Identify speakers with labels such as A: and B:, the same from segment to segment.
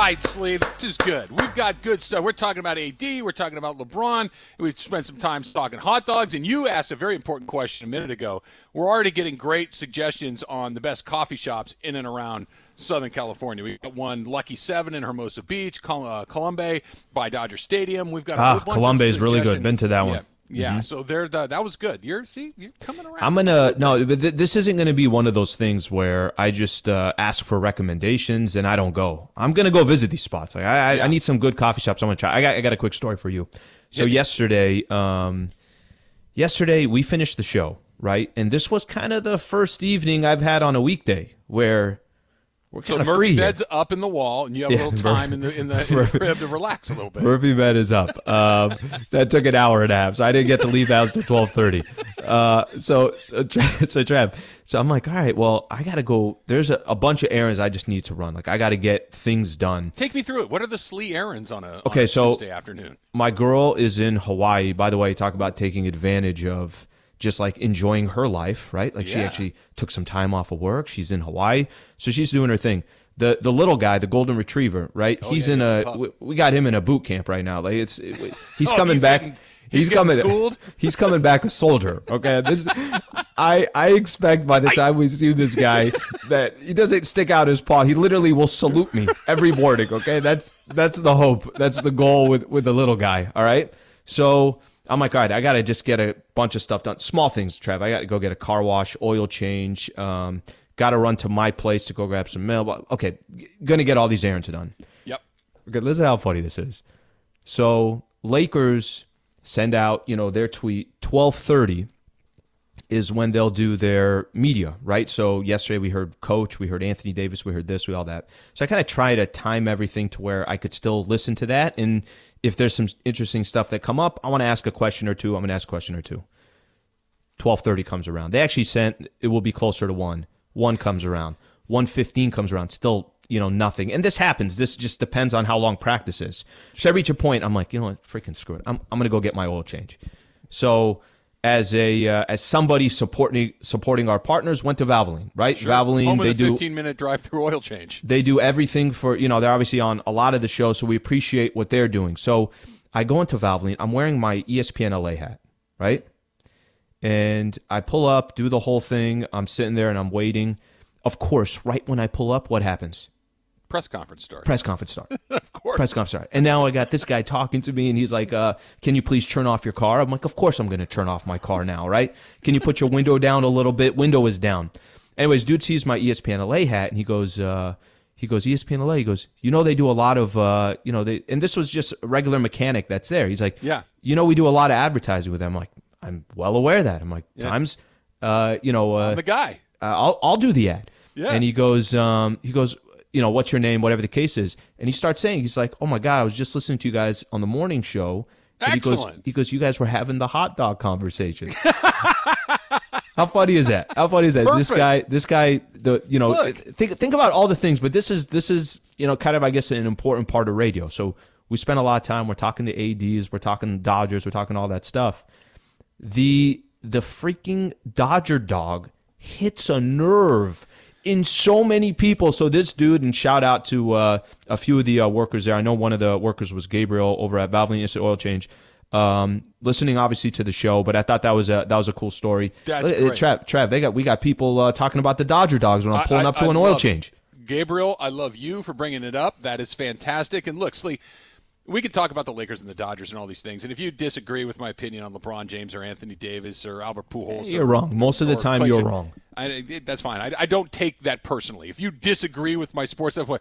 A: right, Slee. This is good. We've got good stuff. We're talking about AD. We're talking about LeBron. We've spent some time talking hot dogs. And you asked a very important question a minute ago. We're already getting great suggestions on the best coffee shops in and around Southern California. We've got one Lucky Seven in Hermosa Beach, Col- uh, Colombe by Dodger Stadium. We've got a
B: Ah,
A: whole bunch of
B: Colombe is really good. Been to that one.
A: Yeah. Yeah, so there, the, that was good. You're see, you're coming around.
B: I'm gonna no, but th- this isn't gonna be one of those things where I just uh, ask for recommendations and I don't go. I'm gonna go visit these spots. Like I, I,
A: Yeah.
B: I need some good coffee shops. I'm gonna try. I got, I got a quick story for you. So
A: Yeah.
B: yesterday, um, yesterday we finished the show, right? And this was kind of the first evening I've had on a weekday where we're
A: so Murphy
B: free. here.
A: bed's up in the wall, and you have
B: Yeah,
A: a little time in the in the, in the crib to relax a little bit.
B: Murphy bed is up. Um, that took an hour and a half, so I didn't get to leave the house till twelve thirty. Uh, so so so Trav, so I'm like, all right, well, I gotta go. There's a, a bunch of errands I just need to run. Like I gotta get things done.
A: Take me through it. What are the Slee errands on a on
B: Okay,
A: a
B: so-
A: Tuesday afternoon?
B: My girl is in Hawaii. By the way, talk about taking advantage of just like enjoying her life, right? Like she actually took some time off of work. She's in Hawaii, so she's doing her thing. The the little guy, the golden retriever, right? Oh, he's
A: Oh, yeah,
B: in
A: yeah,
B: a. We, we got him in a boot camp right now. Like it's it- he's
A: Oh,
B: coming
A: he's
B: back.
A: getting- he's getting
B: coming.
A: schooled?
B: He's coming back a soldier. Okay, this. I I expect by the time we see this guy that he doesn't stick out his paw. He literally will salute me every morning. Okay, that's that's the hope. That's the goal with with the little guy. All right. So I'm like, all right, I gotta just get a bunch of stuff done. Small things, Trev. I gotta go get a car wash, oil change. Um, gotta run to my place to go grab some mail. But okay, gonna get all these errands done.
A: Yep.
B: Okay, listen how funny this is. So Lakers send out, you know, their tweet twelve thirty is when they'll do their media, right? So yesterday we heard Coach, we heard Anthony Davis, we heard this, we all that. So I kind of try to time everything to where I could still listen to that, and if there's some interesting stuff that come up, I want to ask a question or two. I'm going to ask a question or two. Twelve thirty comes around. They actually sent it will be closer to one. One comes around. One fifteen comes around. Still, you know, nothing. And this happens. This just depends on how long practice is. So I reach a point. I'm like, you know what? Freaking screw it. I'm I'm gonna go get my oil change. So as a uh, as somebody supporting supporting our partners, went to Valvoline. Right, Valvoline.
A: Home
B: they
A: the
B: do
A: 15 minute drive through oil change.
B: they do everything for you know they're obviously on a lot of the shows so we appreciate what they're doing so i go into valvoline i'm wearing my espn la hat right and i pull up do the whole thing i'm sitting there and i'm waiting of course right when i pull up what happens
A: Press conference starts.
B: press conference start
A: of course.
B: press conference start and now i got this guy talking to me and he's like uh, can you please turn off your car i'm like of course i'm going to turn off my car now right can you put your window down a little bit window is down anyways dude sees my espn la hat and he goes uh, he goes espn la he goes you know they do a lot of uh, you know they and this was just a regular mechanic that's there he's like
A: Yeah.
B: you know we do a lot of advertising with them i'm like i'm well aware of that i'm like times uh, you know uh,
A: I'm the guy.
B: uh, I'll I'll do the ad.
A: Yeah.
B: And he goes, um, he goes, you know, what's your name, whatever the case is, and he starts saying, he's like, oh my god, I was just listening to you guys on the morning show. And he goes,
A: Excellent.
B: he goes, you guys were having the hot dog conversation. How funny is that? How funny is that? This guy, this guy, the you know,
A: Look.
B: think think about all the things, but this is this is you know kind of I guess an important part of radio. So we spend a lot of time. We're talking to ads, we're talking Dodgers, we're talking all that stuff the the freaking Dodger dog hits a nerve in so many people. So this dude, and shout out to uh, a few of the uh, workers there. I know one of the workers was Gabriel over at Valvoline Instant Oil Change. Um, listening obviously to the show, but I thought that was a that was a cool story.
A: That's great.
B: Trav, Trav, they got we got people uh, talking about the Dodger dogs when I'm pulling
A: I-
B: up to
A: I
B: an oil change.
A: Gabriel, I love you for bringing it up. That is fantastic. And look, Slee, we could talk about the Lakers and the Dodgers and all these things. And if you disagree with my opinion on LeBron James or Anthony Davis or Albert Pujols,
B: You're
A: or-
B: wrong. Most of the time, you're wrong.
A: I, that's fine. I, I don't take that personally. If you disagree with my sports stuff,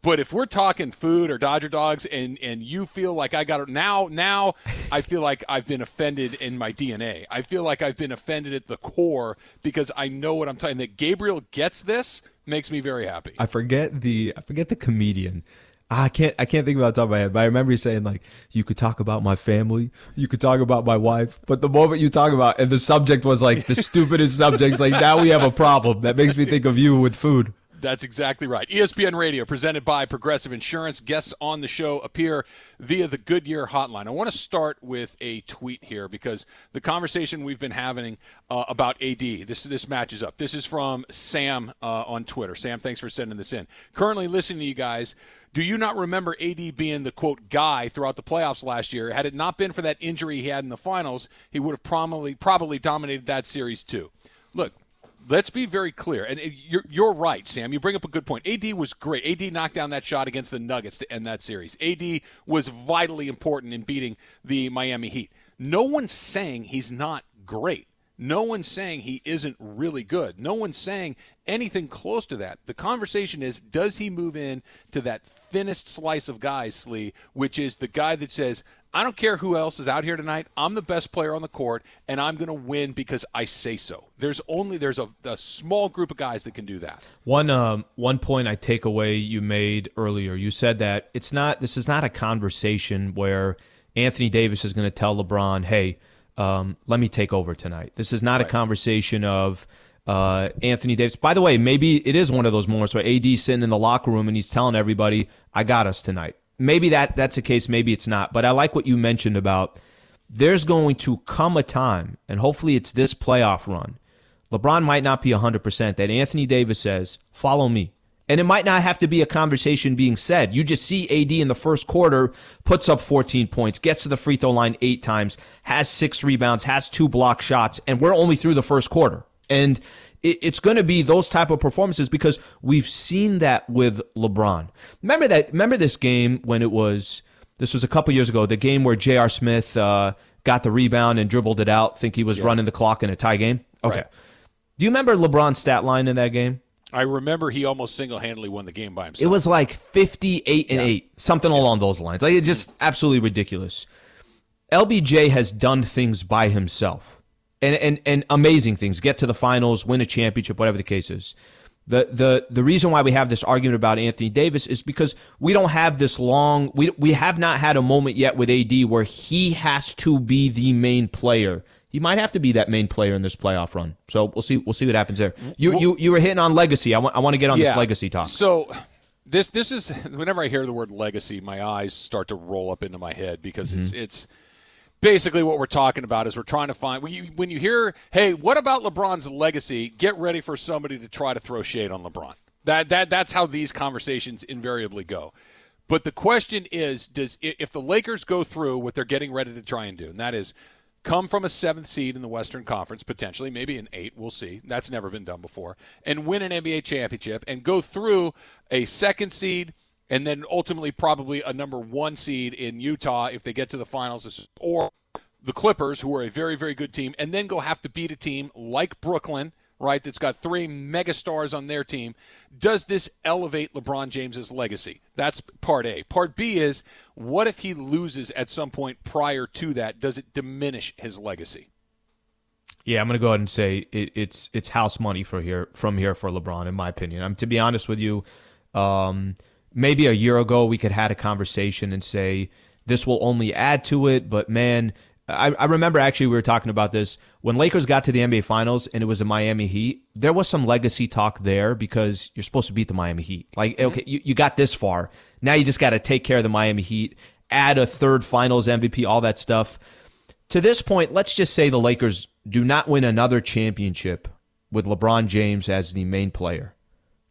A: but if we're talking food or Dodger dogs, and and you feel like I got it now, now I feel like I've been offended in my DNA. I feel like I've been offended at the core because I know what I'm talking. That Gabriel gets this makes me very happy.
B: I forget the I forget the comedian. I can't I can't think about the top of my head, but I remember you saying like you could talk about my family, you could talk about my wife, but the moment you talk about and the subject was like the stupidest subjects, like now we have a problem. That makes me think of you with food.
A: That's exactly right. ESPN Radio, presented by Progressive Insurance. Guests on the show appear via the Goodyear hotline. I want to start with a tweet here because the conversation we've been having uh, about AD, this, this matches up. This is from Sam uh, on Twitter. Sam, thanks for sending this in. Currently listening to you guys. Do you not remember AD being the quote guy throughout the playoffs last year? Had it not been for that injury he had in the finals, he would have probably probably dominated that series too. Look, let's be very clear. And you're, you're right, Sam. You bring up a good point. AD was great. AD knocked down that shot against the Nuggets to end that series. AD was vitally important in beating the Miami Heat. No one's saying he's not great. No one's saying he isn't really good. No one's saying anything close to that. The conversation is does he move in to that thinnest slice of guys, Slee, which is the guy that says, I don't care who else is out here tonight. I'm the best player on the court, and I'm going to win because I say so. There's only there's a, a small group of guys that can do that.
B: One um, one point I take away you made earlier. You said that it's not this is not a conversation where Anthony Davis is going to tell LeBron, "Hey, um, let me take over tonight." This is not right. a conversation of uh, Anthony Davis. By the way, maybe it is one of those moments where AD sitting in the locker room and he's telling everybody, "I got us tonight." Maybe that that's the case, maybe it's not. But I like what you mentioned about there's going to come a time, and hopefully it's this playoff run. LeBron might not be 100%, that Anthony Davis says, follow me. And it might not have to be a conversation being said. You just see AD in the first quarter, puts up 14 points, gets to the free throw line eight times, has six rebounds, has two block shots, and we're only through the first quarter. And it's going to be those type of performances because we've seen that with LeBron. Remember that? Remember this game when it was? This was a couple years ago. The game where J.R. Smith uh, got the rebound and dribbled it out. Think he was yeah. running the clock in a tie game. Okay. Right. Do you remember LeBron's stat line in that game?
A: I remember he almost single handedly won the game by himself.
B: It was like fifty-eight and yeah. eight, something yeah. along those lines. Like it's just absolutely ridiculous. LBJ has done things by himself and, and, and amazing things, get to the finals, win a championship, whatever the case is. The, the, the reason why we have this argument about Anthony Davis is because we don't have this long, we, we have not had a moment yet with AD where he has to be the main player. He might have to be that main player in this playoff run. So we'll see, we'll see what happens there. You, well, you, you were hitting on legacy. I want, I want to get on yeah, this legacy talk.
A: So this, this is, whenever I hear the word legacy, my eyes start to roll up into my head because mm-hmm. it's, it's, basically what we're talking about is we're trying to find when you, when you hear hey what about lebron's legacy? Get ready for somebody to try to throw shade on lebron. That, that that's how these conversations invariably go. But the question is does if the lakers go through what they're getting ready to try and do and that is come from a seventh seed in the western conference potentially maybe an eight we'll see. That's never been done before and win an nba championship and go through a second seed and then ultimately probably a number one seed in Utah if they get to the finals, or the Clippers, who are a very, very good team, and then go have to beat a team like Brooklyn, right, that's got three megastars on their team. Does this elevate LeBron James's legacy? That's part A. Part B is what if he loses at some point prior to that? Does it diminish his legacy?
B: Yeah, I'm going to go ahead and say it, it's it's house money for here from here for LeBron, in my opinion. I'm to be honest with you. Um, maybe a year ago we could have had a conversation and say this will only add to it, but man, I, I, remember actually we were talking about this when Lakers got to the NBA Finals and it was a Miami Heat. There was some legacy talk there because you're supposed to beat the Miami Heat. Like, okay, you, you got this far. Now you just got to take care of the Miami Heat, add a third Finals MVP, all that stuff. To this point, let's just say the Lakers do not win another championship with LeBron James as the main player.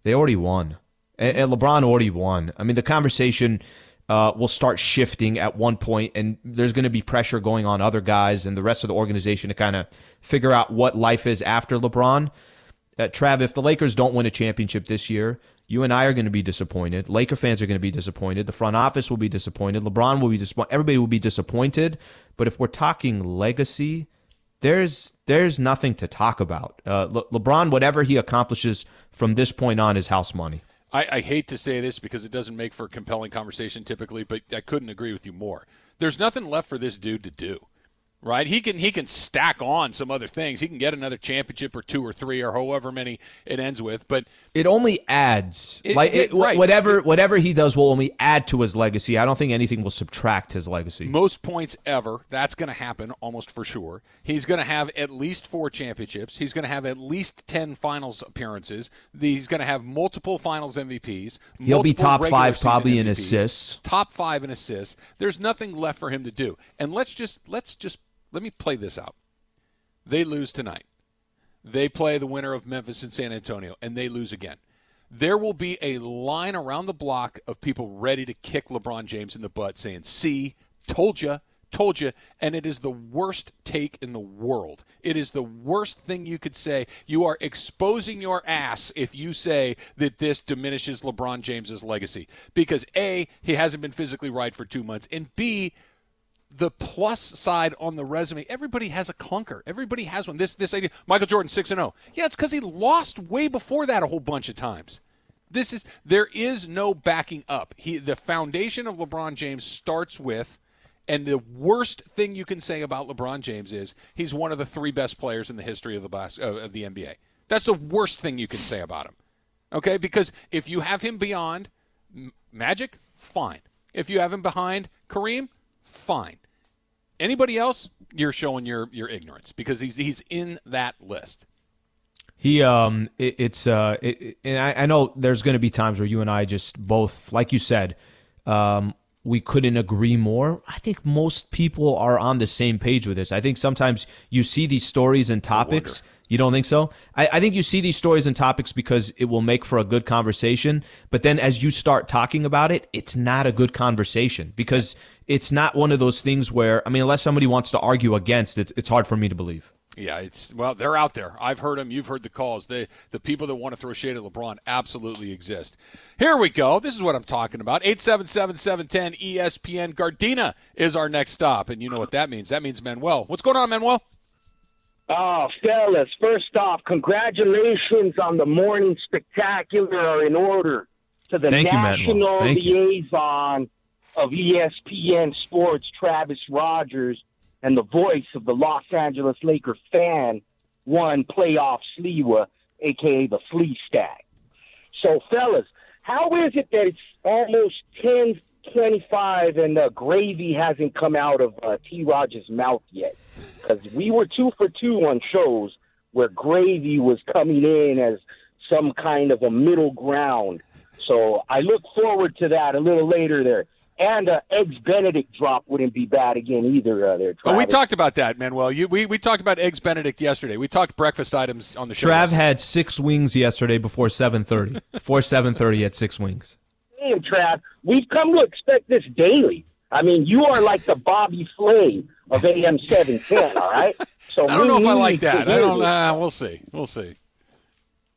B: They already won and, and LeBron already won. I mean, the conversation uh, will start shifting at one point, and there's going to be pressure going on other guys and the rest of the organization to kind of figure out what life is after LeBron. Uh, Trav, if the Lakers don't win a championship this year, you and I are going to be disappointed. Laker fans are going to be disappointed. The front office will be disappointed. LeBron will be disappointed. Everybody will be disappointed. But if we're talking legacy, there's there's nothing to talk about. Uh, Le- LeBron, whatever he accomplishes from this point on, is house money.
A: I, I hate to say this because it doesn't make for a compelling conversation typically, but I couldn't agree with you more. There's nothing left for this dude to do. Right? He can he can stack on some other things. He can get another championship or two or three or however many it ends with. But
B: it only adds
A: It-
B: like
A: it-
B: it,
A: right.
B: whatever whatever he does will only add to his legacy. I don't think anything will subtract his legacy.
A: most points ever. That's going to happen almost for sure. He's going to have at least four championships. He's going to have at least 10 finals appearances. He's going to have multiple finals MVPs.
B: He'll be top five probably in assists.
A: Top 5 in assists. There's nothing left for him to do. And let's just let's just let me play this out. They lose tonight. They play the winner of Memphis and San Antonio, and they lose again. There will be a line around the block of people ready to kick LeBron James in the butt, saying, "See, told you, told you," and it is the worst take in the world. It is the worst thing you could say. You are exposing your ass if you say that this diminishes LeBron James's legacy because a he hasn't been physically right for two months, and b the plus side on the resume. Everybody has a clunker. Everybody has one. This this idea. Michael Jordan six and zero. Yeah, it's because he lost way before that a whole bunch of times. This is there is no backing up. He the foundation of LeBron James starts with. And the worst thing you can say about LeBron James is he's one of the three best players in the history of the bas- uh, of the NBA. That's the worst thing you can say about him. Okay, because if you have him beyond Magic, fine. If you have him behind Kareem, fine. Anybody else, you're showing your your ignorance because he's he's in that list.
B: He um, it, it's uh, it, and I, I know there's going to be times where you and I just both, like you said, um, we couldn't agree more. I think most people are on the same page with this. I think sometimes you see these stories and topics. You don't think so? I, I think you see these stories and topics because it will make for a good conversation. But then as you start talking about it, it's not a good conversation because it's not one of those things where, I mean, unless somebody wants to argue against it, it's hard for me to believe.
A: Yeah, it's well, they're out there. I've heard them. You've heard the calls. They, the people that want to throw shade at LeBron absolutely exist. Here we go. This is what I'm talking about. 877-710 ESPN. Gardena is our next stop, and you know what that means. That means Manuel. What's going on, Manuel?
C: Oh, fellas, first off, congratulations on the morning spectacular are in order to the
B: Thank
C: national
B: you.
C: liaison of ESPN Sports, Travis Rogers, and the voice of the Los Angeles Laker fan, one playoff Sliwa, aka the Flea Stack. So, fellas, how is it that it's almost 10 25 and the gravy hasn't come out of uh, T. Rogers' mouth yet? Because we were two for two on shows where gravy was coming in as some kind of a middle ground. So I look forward to that a little later there. And uh, Eggs Benedict drop wouldn't be bad again either. Uh, there,
A: Oh, we talked about that, Manuel. You, we, we talked about eggs Benedict yesterday. We talked breakfast items on the show.
B: Trav
A: yesterday.
B: had six wings yesterday before 7:30. Before 7:30 at six wings.
C: Damn, Trav, we've come to expect this daily. I mean, you are like the Bobby Flay of AM seven ten. All right. So
A: I don't know if I like that. I don't. Uh, we'll see. We'll see.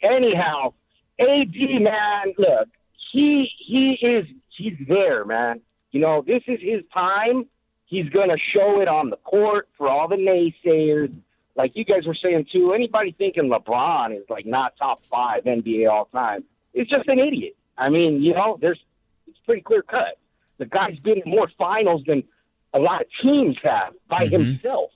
C: anyhow, AD man, look, he he is he's there, man. You know, this is his time. He's gonna show it on the court for all the naysayers. Like you guys were saying too, anybody thinking LeBron is like not top five NBA all time is just an idiot. I mean, you know, there's it's pretty clear cut. The guy's been in more finals than a lot of teams have by himself.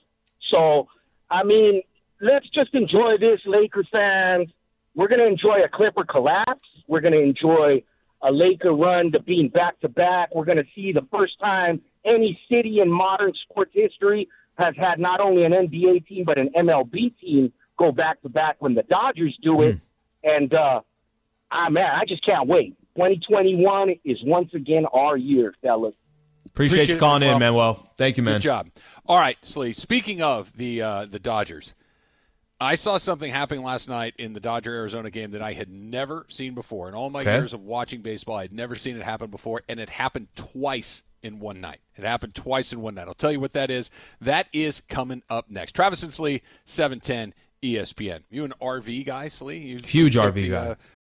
C: So, I mean, let's just enjoy this, Lakers fans. We're going to enjoy a Clipper collapse. We're going to enjoy a Laker run to being back to back. We're going to see the first time any city in modern sports history has had not only an NBA team but an MLB team go back to back when the Dodgers do it. And uh, ah man, I just can't wait. 2021 is once again our year, fellas.
B: Appreciate,
A: Appreciate
B: you
A: it,
B: calling in,
A: Manuel.
B: Thank you, man.
A: Good job. All right, Slee. Speaking of the uh, the Dodgers, I saw something happening last night in the Dodger Arizona game that I had never seen before. In all my
B: Okay.
A: years of watching baseball, I had never seen it happen before, and it happened twice in one night. It happened twice in one night. I'll tell you what that is. That is coming up next. Travis and Slee, seven ten ESPN. You an RV guy, Slee? You
B: Huge RV guy.
A: uh,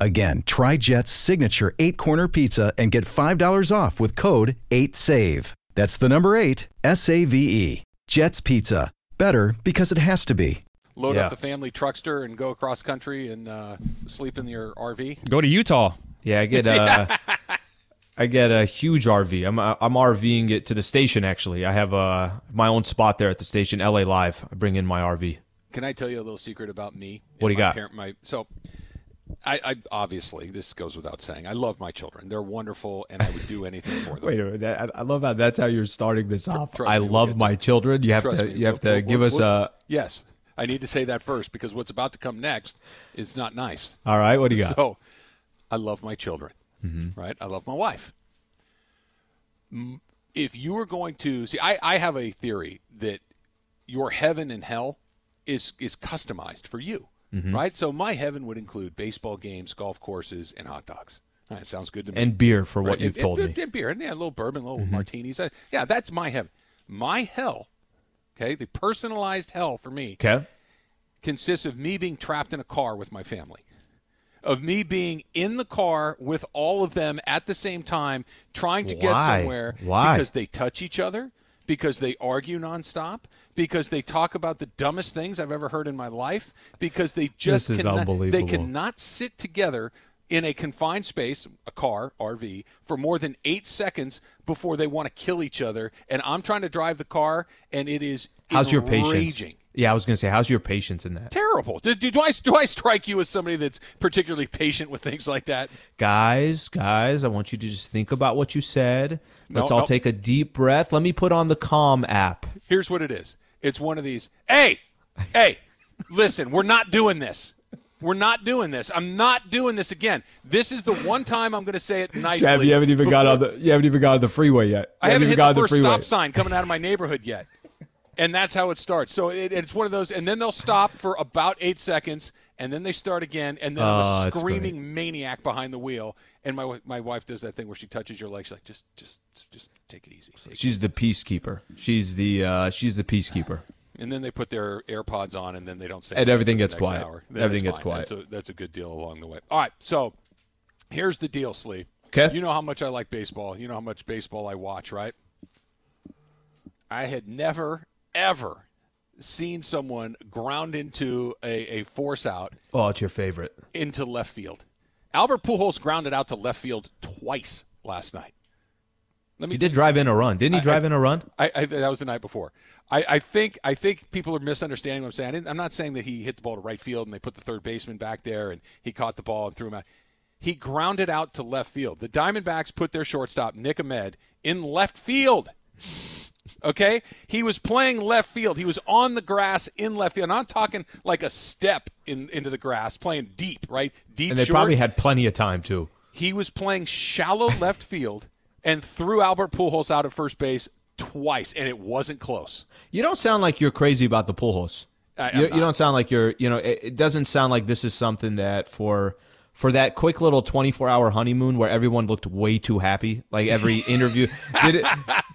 D: Again, try Jet's signature eight corner pizza and get $5 off with code 8SAVE. That's the number eight, S A V E. Jet's Pizza. Better because it has to be.
A: Load
B: Yeah.
A: up the family truckster and go across country and uh, sleep in your RV.
E: Go to Utah.
B: Yeah, I get uh, I get a huge RV. I'm uh, I'm RVing it to the station. Actually, I have uh, my own spot there at the station, LA Live. I bring in my RV.
A: Can I tell you a little secret about me?
B: What do you
A: my
B: got?
A: Parent, my so, I, I obviously this goes without saying. I love my children. They're wonderful, and I would do anything for them.
B: Wait a minute. that- I love how that's how you're starting this off.
A: trust
B: I
A: me, we'll
B: love
A: to
B: my children. You have to
A: me,
B: you have
A: we'll-
B: to
A: we'll-
B: give us
A: we'll-
B: a.
A: Yes, I need to say that first because what's about to come next is not nice.
B: All right, what do you got?
A: So, I love my children,
B: Mm-hmm.
A: right? I love my wife. If you are going to see, I, I have a theory that your heaven and hell is is customized for you,
B: Mm-hmm.
A: right? So my heaven would include baseball games, golf courses, and hot dogs. That sounds good to me.
B: and beer for what you've
A: and-
B: told
A: and,
B: me. Mm-hmm.
A: and beer, and yeah, a little bourbon, a little martinis. Uh, yeah, that's my heaven. My hell, okay, the personalized hell for me
B: Okay.
A: consists of me being trapped in a car with my family, of me being in the car with all of them at the same time, trying to get
B: Why?
A: somewhere
B: Why?
A: because they touch each other, because they argue nonstop, because they talk about the dumbest things I've ever heard in my life, because they just
B: This is
A: cannot,
B: unbelievable.
A: they cannot sit together in a confined space, a car, RV, for more than eight seconds before they want to kill each other. And I'm trying to drive the car, and it is
B: How's your patience?
A: Enraging
B: Yeah, I was gonna say, how's your patience in that,
A: terrible. Do, do, do I do I strike you as somebody that's particularly patient with things like that?
B: guys? Guys, I want you to just think about what you said. Let's
A: No,
B: all
A: no.
B: take a deep breath. Let me put on the Calm app.
A: Here's what it is. It's one of these. Hey, hey, listen, we're not doing this. We're not doing this. I'm not doing this again. This is the one time I'm going to say it nicely.
B: Jab, you haven't even got on the you haven't even got on the freeway yet. You
A: I haven't
B: even
A: hit
B: got
A: the
B: on
A: first
B: freeway.
A: stop sign coming out of my neighborhood yet. And that's how it starts. So it, it's one of those, and then they'll stop for about eight seconds, and then they start again, and then
B: Oh,
A: I'm a screaming maniac behind the wheel. And my my wife does that thing where she touches your leg. She's like, just just just take it easy. Take it
B: She's the peacekeeper. She's the uh, she's the peacekeeper.
A: and then they put their AirPods on, and then they don't say.
B: And
A: anything
B: everything gets quiet.
A: hour.
B: Everything gets quiet.
A: That's a, that's a good deal along the way. All right, so here's the deal, Slee.
B: 'Kay.
A: You know how much I like baseball. You know how much baseball I watch, right? I had never ever seen someone ground into a, a force out
B: Oh, it's your favorite.
A: into left field. Albert Pujols grounded out to left field twice last night. Let me
B: He did drive in a run, didn't he? Drive in a run.
A: I, I that was the night before. I, I think I think people are misunderstanding what I'm saying. I I'm not saying that he hit the ball to right field and they put the third baseman back there and he caught the ball and threw him out. He grounded out to left field. The Diamondbacks put their shortstop Nick Ahmed in left field. Okay, he was playing left field. He was on the grass in left field. And I'm talking like a step in into the grass, playing deep, right? Deep.
B: And they
A: short.
B: probably had plenty of time too.
A: He was playing shallow left field and threw Albert Pujols out at first base twice, and it wasn't close.
B: You don't sound like you're crazy about the horse.
A: I-
B: you, you don't sound like you're. You know, it, it doesn't sound like this is something that for for that quick little 24 hour honeymoon where everyone looked way too happy. Like every interview, did it,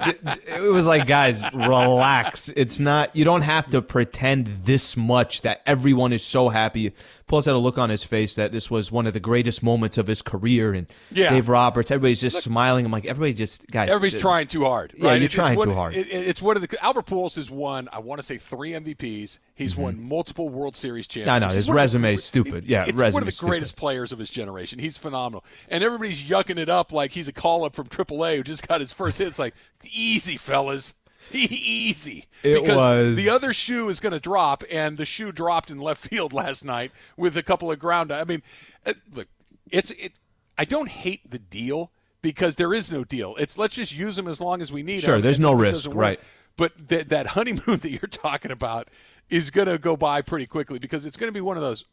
B: did- it was like, guys, relax. It's not. You don't have to pretend this much that everyone is so happy. Paul's had a look on his face that this was one of the greatest moments of his career, and
A: Yeah.
B: Dave Roberts, everybody's just smiling. I'm like, everybody just guys.
A: Everybody's
B: just-
A: trying too hard.
B: Yeah, you're
A: It's
B: trying
A: one-
B: too hard.
A: it- it- it's one of the Albert Pujols has won. I want to say three MVPs. He's won multiple World Series championships.
B: Mm-hmm. I know, his resume is stupid. Yeah,
A: it's one of the
B: resume's stupid.
A: greatest players of his generation. He's phenomenal, and everybody's yucking it up like he's a call up from AAA who just got his first hit. It's like easy, fellas. Easy,
B: It
A: because
B: was-
A: the other shoe is going to drop, and the shoe dropped in left field last night with a couple of ground. I mean, uh, look, it's it. I don't hate the deal because there is no deal. It's let's just use them as long as we need.
B: Sure,
A: them,
B: there's no risk, right.
A: But that that honeymoon that you're talking about is going to go by pretty quickly because it's going to be one of those.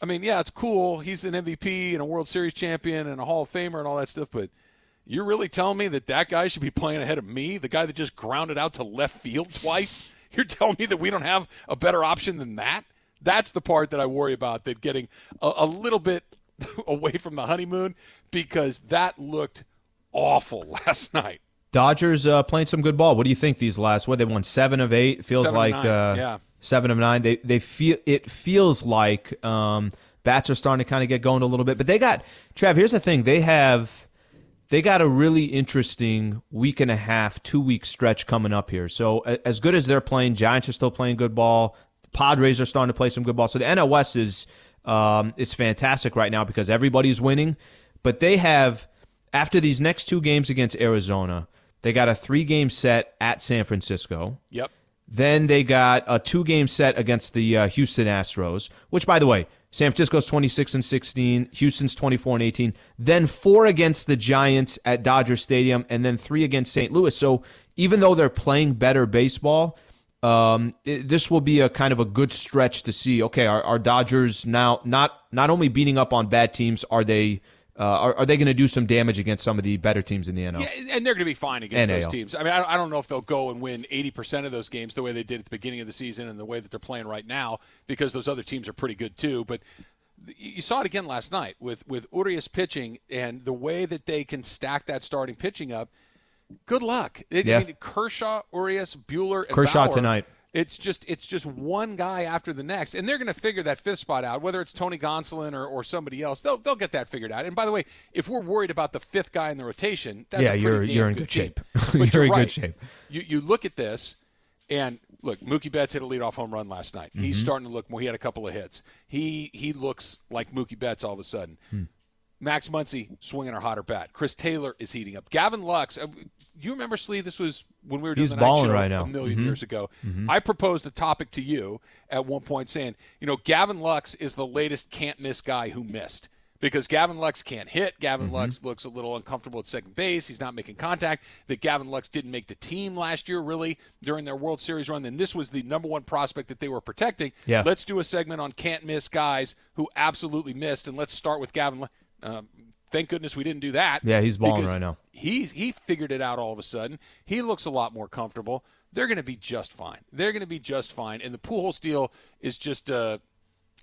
A: I mean, yeah, it's cool. He's an MVP and a World Series champion and a Hall of Famer and all that stuff, but you're really telling me that that guy should be playing ahead of me, the guy that just grounded out to left field twice? You're telling me that we don't have a better option than that? That's the part that I worry about, that getting a, a little bit away from the honeymoon because that looked awful last night.
B: Dodgers uh, playing some good ball. What do you think these last? What they won seven of eight. Feels
A: Seven
B: like uh,
A: yeah.
B: seven of nine. They they feel it feels like um, bats are starting to kind of get going a little bit. But they got Trav. Here's the thing: they have they got a really interesting week and a half, two week stretch coming up here. So as good as they're playing, Giants are still playing good ball. Padres are starting to play some good ball. So the NL West is um, is fantastic right now because everybody's winning. But they have after these next two games against Arizona, they got a three game set at San Francisco.
A: Yep.
B: Then they got a two game set against the uh, Houston Astros, which, by the way, San Francisco's 26 and 16, Houston's 24 and 18, then four against the Giants at Dodger Stadium, and then three against St. Louis. So even though they're playing better baseball, um, it, this will be a kind of a good stretch to see. Okay, are, Dodgers now not not only beating up on bad teams, are they uh, are, are, they going to do some damage against some of the better teams in the NL?
A: Yeah, and they're going to be fine against NAL. those teams. I mean, I, I don't know if they'll go and win 80% of those games the way they did at the beginning of the season and the way that they're playing right now because those other teams are pretty good too. But you saw it again last night with, with Urias pitching and the way that they can stack that starting pitching up. Good luck. It, yeah. I mean, Kershaw, Urias, Buehler,
B: Kershaw
A: Bauer,
B: tonight.
A: It's just it's just one guy after the next, and they're going to figure that fifth spot out. Whether it's Tony Gonsolin or, or somebody else, they'll they'll get that figured out. And by the way, if we're worried about the fifth guy in the rotation, that's
B: yeah,
A: you're
B: you're in
A: good,
B: shape.
A: you're,
B: you're in
A: right.
B: good shape.
A: You you look at this, and look, Mookie Betts hit a leadoff home run last night. Mm-hmm. He's starting to look more. He had a couple of hits. He he looks like Mookie Betts all of a sudden. Hmm. Max Muncy swinging a hotter bat. Chris Taylor is heating up. Gavin Lux. Uh, you remember, Slee? This was when we were doing
B: He's
A: the night show
B: right now.
A: a 1000000
B: mm-hmm.
A: years ago.
B: Mm-hmm.
A: I proposed a topic to you at one point, saying, you know, Gavin Lux is the latest can't miss guy who missed because Gavin Lux can't hit. Gavin
B: mm-hmm.
A: Lux looks a little uncomfortable at second base. He's not making contact. That Gavin Lux didn't make the team last year, really, during their World Series run. Then this was the number one prospect that they were protecting.
B: Yeah.
A: Let's do a segment on can't miss guys who absolutely missed, and let's start with Gavin. Um, thank goodness we didn't do that.
B: Yeah, he's balling right now.
A: He's he figured it out all of a sudden. He looks a lot more comfortable. They're going to be just fine. They're going to be just fine. And the Pujols deal is just a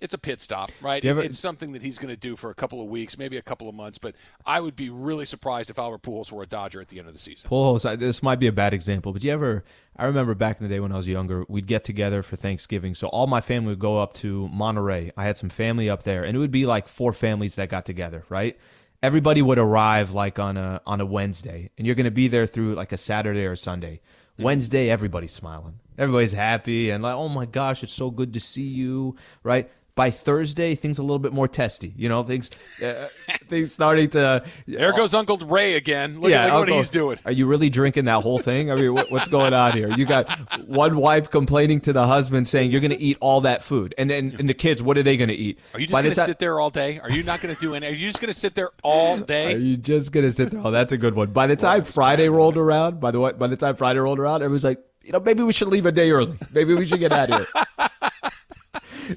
A: it's a pit stop, right? Ever, it's something that he's going to do for a couple of weeks, maybe a couple of months. But I would be really surprised if Albert Pujols were a Dodger at the end of the season.
B: Pujols, this might be a bad example, but you ever? I remember back in the day when I was younger, we'd get together for Thanksgiving. So all my family would go up to Monterey. I had some family up there, and it would be like four families that got together, right? everybody would arrive like on a on a Wednesday, and you're going to be there through like a Saturday or Sunday. Mm-hmm. Wednesday, everybody's smiling, everybody's happy, and like, oh my gosh, it's so good to see you, right? By Thursday, things a little bit more testy. You know, things uh, things starting to.
A: There goes Uncle Ray again. Look yeah, at Uncle, what he's doing.
B: Are you really drinking that whole thing? I mean, what, what's going on here? You got one wife complaining to the husband saying you're going to eat all that food, and then and the kids, what are they going to eat?
A: Are you just going to sit there all day? Are you not going to do any? Are you just going to sit there all day?
B: Are you just going to sit there? Oh, that's a good one. By the time Friday rolled around, by the way, by the time Friday rolled around, it was like, you know, maybe we should leave a day early. Maybe we should get out of here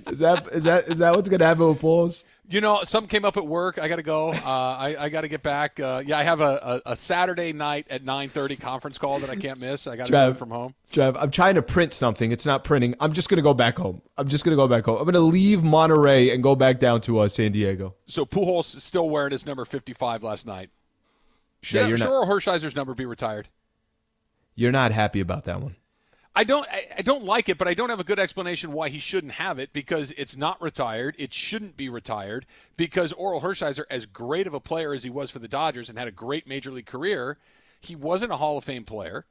B: is that is that is that what's gonna happen with Pujols?
A: You know, some came up at work. I got to go. Uh, I, I got to get back. Uh, yeah, I have a, a, a, Saturday night at nine thirty conference call that I can't miss. I got to do from home.
B: Trev, I'm trying to print something. It's not printing. I'm just gonna go back home. I'm just gonna go back home. I'm gonna leave Monterey and go back down to uh, San Diego.
A: So Pujols still wearing his number 55 last night. Should, yeah, you're sure not, Hershiser's number be retired?
B: You're not happy about that one.
A: I don't I, I, don't like it, but I don't have a good explanation why he shouldn't have it because it's not retired. It shouldn't be retired because Oral Hershiser, as great of a player as he was for the Dodgers and had a great major league career, he wasn't a Hall of Fame player.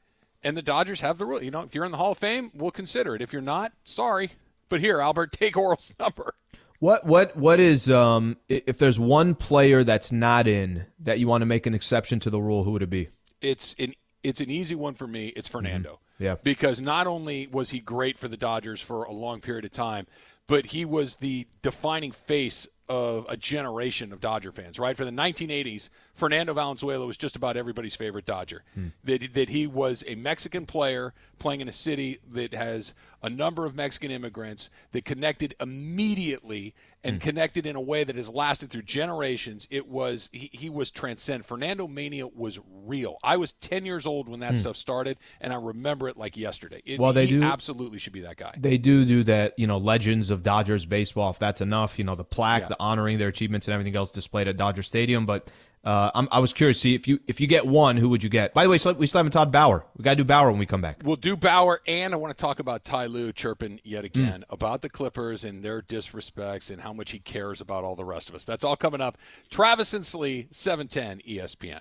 A: And the Dodgers have the rule. You know, if you're in the Hall of Fame, we'll consider it. If you're not, sorry. But here, Albert, take Oral's number.
B: What what what is um if there's one player that's not in that you want to make an exception to the rule, who would it be?
A: It's an it's an easy one for me. It's Fernando. Mm-hmm.
B: Yeah.
A: Because not only was he great for the Dodgers for a long period of time, but he was the defining face of a generation of Dodger fans, right? For the 1980s, Fernando Valenzuela was just about everybody's favorite Dodger. Hmm. That, that he was a Mexican player playing in a city that has a number of Mexican immigrants that connected immediately and hmm. connected in a way that has lasted through generations. It was he, he was transcend. Fernando Mania was real. I was 10 years old when that hmm. stuff started, and I remember it like yesterday. It,
B: well, they do
A: absolutely should be that guy.
B: They do do that. You know, legends of Dodgers baseball. If that's enough, you know, the plaque, yeah. the honoring their achievements and everything else displayed at Dodger Stadium, but Uh, i was curious see if you if you get one, who would you get? By the way, we still haven't talked Bauer. We got to do Bauer when we come back.
A: We'll do Bauer, and I want to talk about Ty Lue chirping yet again mm. about the Clippers and their disrespects and how much he cares about all the rest of us. That's all coming up. Travis and Slee, seven ten ESPN.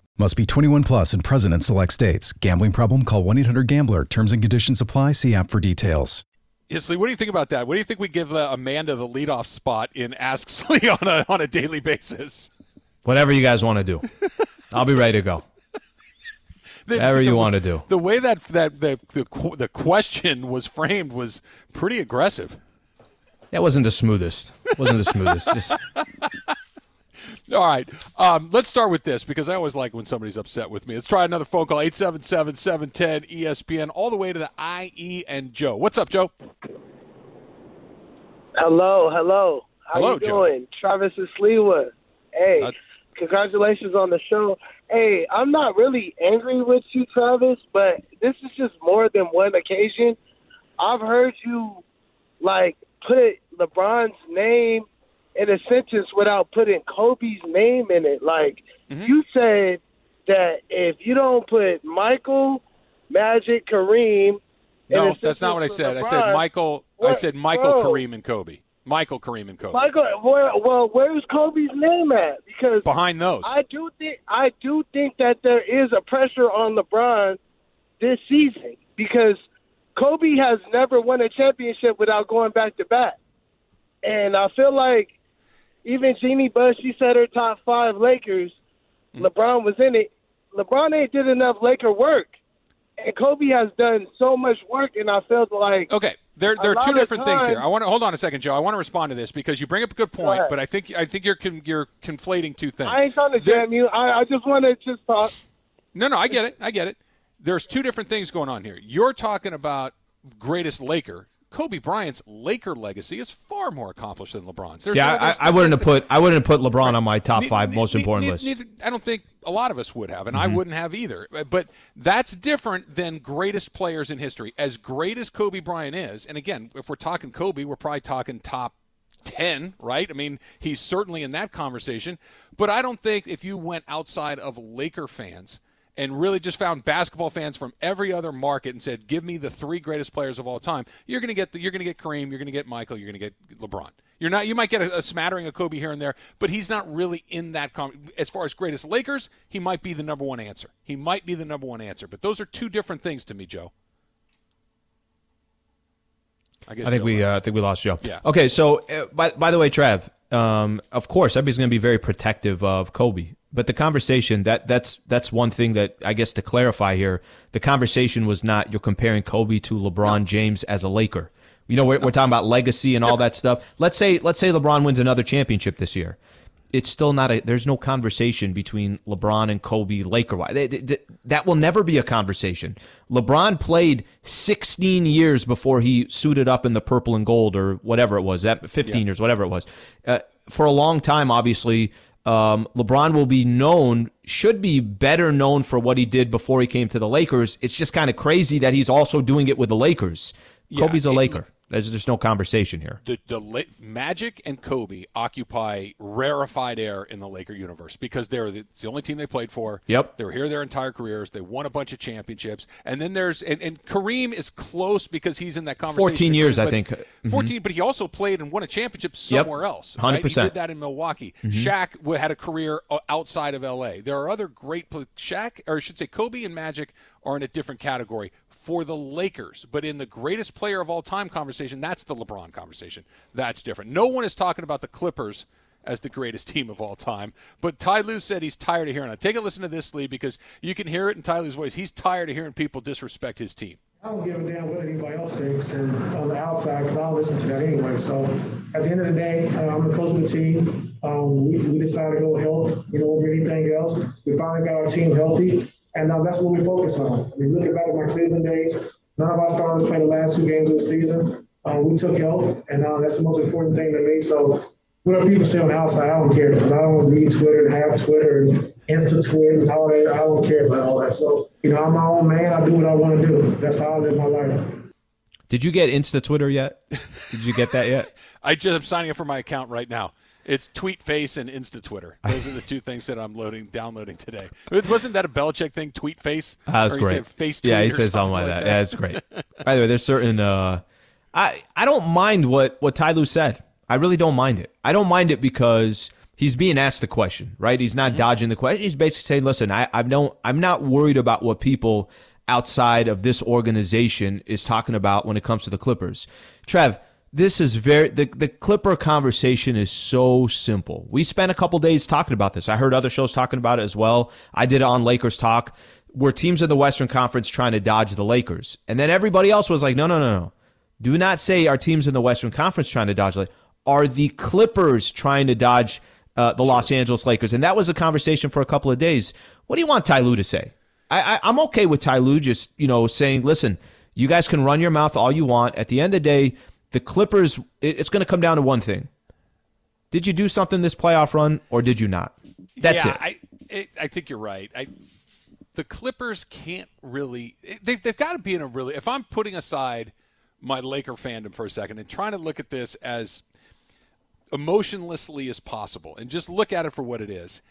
D: Must be 21 plus and present in select states. Gambling problem? Call 1 800 GAMBLER. Terms and conditions apply. See app for details.
A: Slee, what do you think about that? What do you think we give uh, Amanda the leadoff spot in Ask Slee on a on a daily basis?
B: Whatever you guys want to do, I'll be ready to go. the, Whatever the, you want to do.
A: The way that that the, the the question was framed was pretty aggressive.
B: That wasn't the smoothest. wasn't the smoothest. Just
A: all right. Um, let's start with this because I always like when somebody's upset with me. Let's try another phone call 877 710 ESPN all the way to the IE and Joe. What's up, Joe?
F: Hello, hello. How
A: hello,
F: you doing? Joe. Travis is Sleewood. Hey, uh, congratulations on the show. Hey, I'm not really angry with you, Travis, but this is just more than one occasion. I've heard you like put LeBron's name in a sentence without putting Kobe's name in it. Like mm-hmm. you said that if you don't put Michael, Magic, Kareem.
A: No, that's not what I said. LeBron, I said Michael. I said Michael, bro, Kareem, and Kobe. Michael, Kareem, and Kobe.
F: Michael, where, well, where's Kobe's name at? Because
A: behind those,
F: I do think I do think that there is a pressure on LeBron this season because Kobe has never won a championship without going back to back, and I feel like even Jeanie Buss, she said her top five Lakers. Mm-hmm. LeBron was in it. LeBron ain't did enough Laker work, and Kobe has done so much work, and I felt like
A: okay. There, there are two different time, things here. I want to hold on a second, Joe. I want to respond to this because you bring up a good point, but I think I think you're you're conflating two things.
F: I ain't trying to jam you. I, I just want to just talk.
A: No, no, I get it. I get it. There's two different things going on here. You're talking about greatest Laker. Kobe Bryant's Laker legacy is far more accomplished than LeBron's.
B: There's yeah, no, I, I, wouldn't have put I wouldn't have put LeBron on my top five most important list.
A: I don't think a lot of us would have, and mm-hmm. I wouldn't have either. But that's different than greatest players in history. As great as Kobe Bryant is, and again, if we're talking Kobe, we're probably talking top 10, right? I mean, he's certainly in that conversation. But I don't think if you went outside of Laker fans – and really just found basketball fans from every other market and said, "Give me the three greatest players of all time," you're going to get the, you're going to get Kareem, you're going to get Michael, you're going to get LeBron. You're not. You might get a, a, smattering of Kobe here and there, but he's not really in that. Com- as far as greatest Lakers, he might be the number one answer. He might be the number one answer. But those are two different things to me, Joe.
B: I, I think Joe we uh, I think we lost Joe.
A: Yeah.
B: Okay. So uh, by by the way, Trev, um, of course, everybody's going to be very protective of Kobe but the conversation that that's that's one thing that I guess to clarify here, the conversation was not you're comparing Kobe to LeBron no. James as a Laker. You know, we're, no. we're talking about legacy and all that stuff. Let's say let's say LeBron wins another championship this year. It's still not a. There's no conversation between LeBron and Kobe Laker. Wise. That will never be a conversation. LeBron played 16 years before he suited up in the purple and gold or whatever it was. That 15 yeah. years, whatever it was. Uh, for a long time, obviously, um, LeBron will be known, should be better known for what he did before he came to the Lakers. It's just kind of crazy that he's also doing it with the Lakers. Yeah, Kobe's a Laker. There's, there's no conversation here.
A: The, the Magic and Kobe occupy rarefied air in the Laker universe because they're the, it's the only team they played for.
B: Yep.
A: They were here their entire careers. They won a bunch of championships. And then there's and, and Kareem is close because he's in that conversation.
B: 14 years, I think.
A: 14, mm-hmm. but he also played and won a championship somewhere
B: yep.
A: else.
B: 100%. Right? He
A: did that in Milwaukee. Mm-hmm. Shaq had a career outside of LA. There are other great Shaq or I should say Kobe and Magic are in a different category for the Lakers. But in the greatest player of all time conversation, that's the LeBron conversation. That's different. No one is talking about the Clippers as the greatest team of all time. But Ty Lue said he's tired of hearing it. Take a listen to this, Lee, because you can hear it in Ty Lue's voice. He's tired of hearing people disrespect his team.
G: I don't give a damn what anybody else thinks and on the outside because I'll listen to that anyway. So at the end of the day, uh, I'm the coach of the team. Um, we, we decided to go health, you know, over anything else. We finally got our team healthy. And uh, that's what we focus on. I mean, looking back at my Cleveland days, none of our starters played the last two games of the season. Uh, we took health, and uh, that's the most important thing to me. So, whatever people say on the outside, I don't care. I don't read Twitter and have Twitter and Insta Twitter and all that. I don't care about all that. So, you know, I'm my own man. I do what I want to do. That's how I live my life.
B: Did you get Insta Twitter yet? Did you get that yet?
A: I just am signing up for my account right now. It's Tweet Face and Insta Twitter. Those are the two things that I'm loading, downloading today. Wasn't that a Belichick thing? Tweet Face.
B: That's great.
A: Face.
B: Yeah, he says something like that. that. Yeah, that's great. By the way, there's certain. Uh, I I don't mind what what Ty Lue said. I really don't mind it. I don't mind it because he's being asked the question, right? He's not mm-hmm. dodging the question. He's basically saying, "Listen, I I don't I'm not worried about what people outside of this organization is talking about when it comes to the Clippers." Trev, this is very the, the Clipper conversation is so simple. We spent a couple days talking about this. I heard other shows talking about it as well. I did it on Lakers Talk, where teams in the Western Conference trying to dodge the Lakers, and then everybody else was like, "No, no, no, no." Do not say our teams in the Western Conference trying to dodge. Lakers. Are the Clippers trying to dodge uh, the Los Angeles Lakers? And that was a conversation for a couple of days. What do you want Ty Lue to say? I, I, I'm okay with Ty Lue just you know saying, listen, you guys can run your mouth all you want. At the end of the day, the Clippers. It's going to come down to one thing: Did you do something this playoff run, or did you not? That's
A: yeah,
B: it.
A: I, it, I think you're right. I, the Clippers can't really. They've, they've got to be in a really. If I'm putting aside my Laker fandom for a second and trying to look at this as emotionlessly as possible and just look at it for what it is.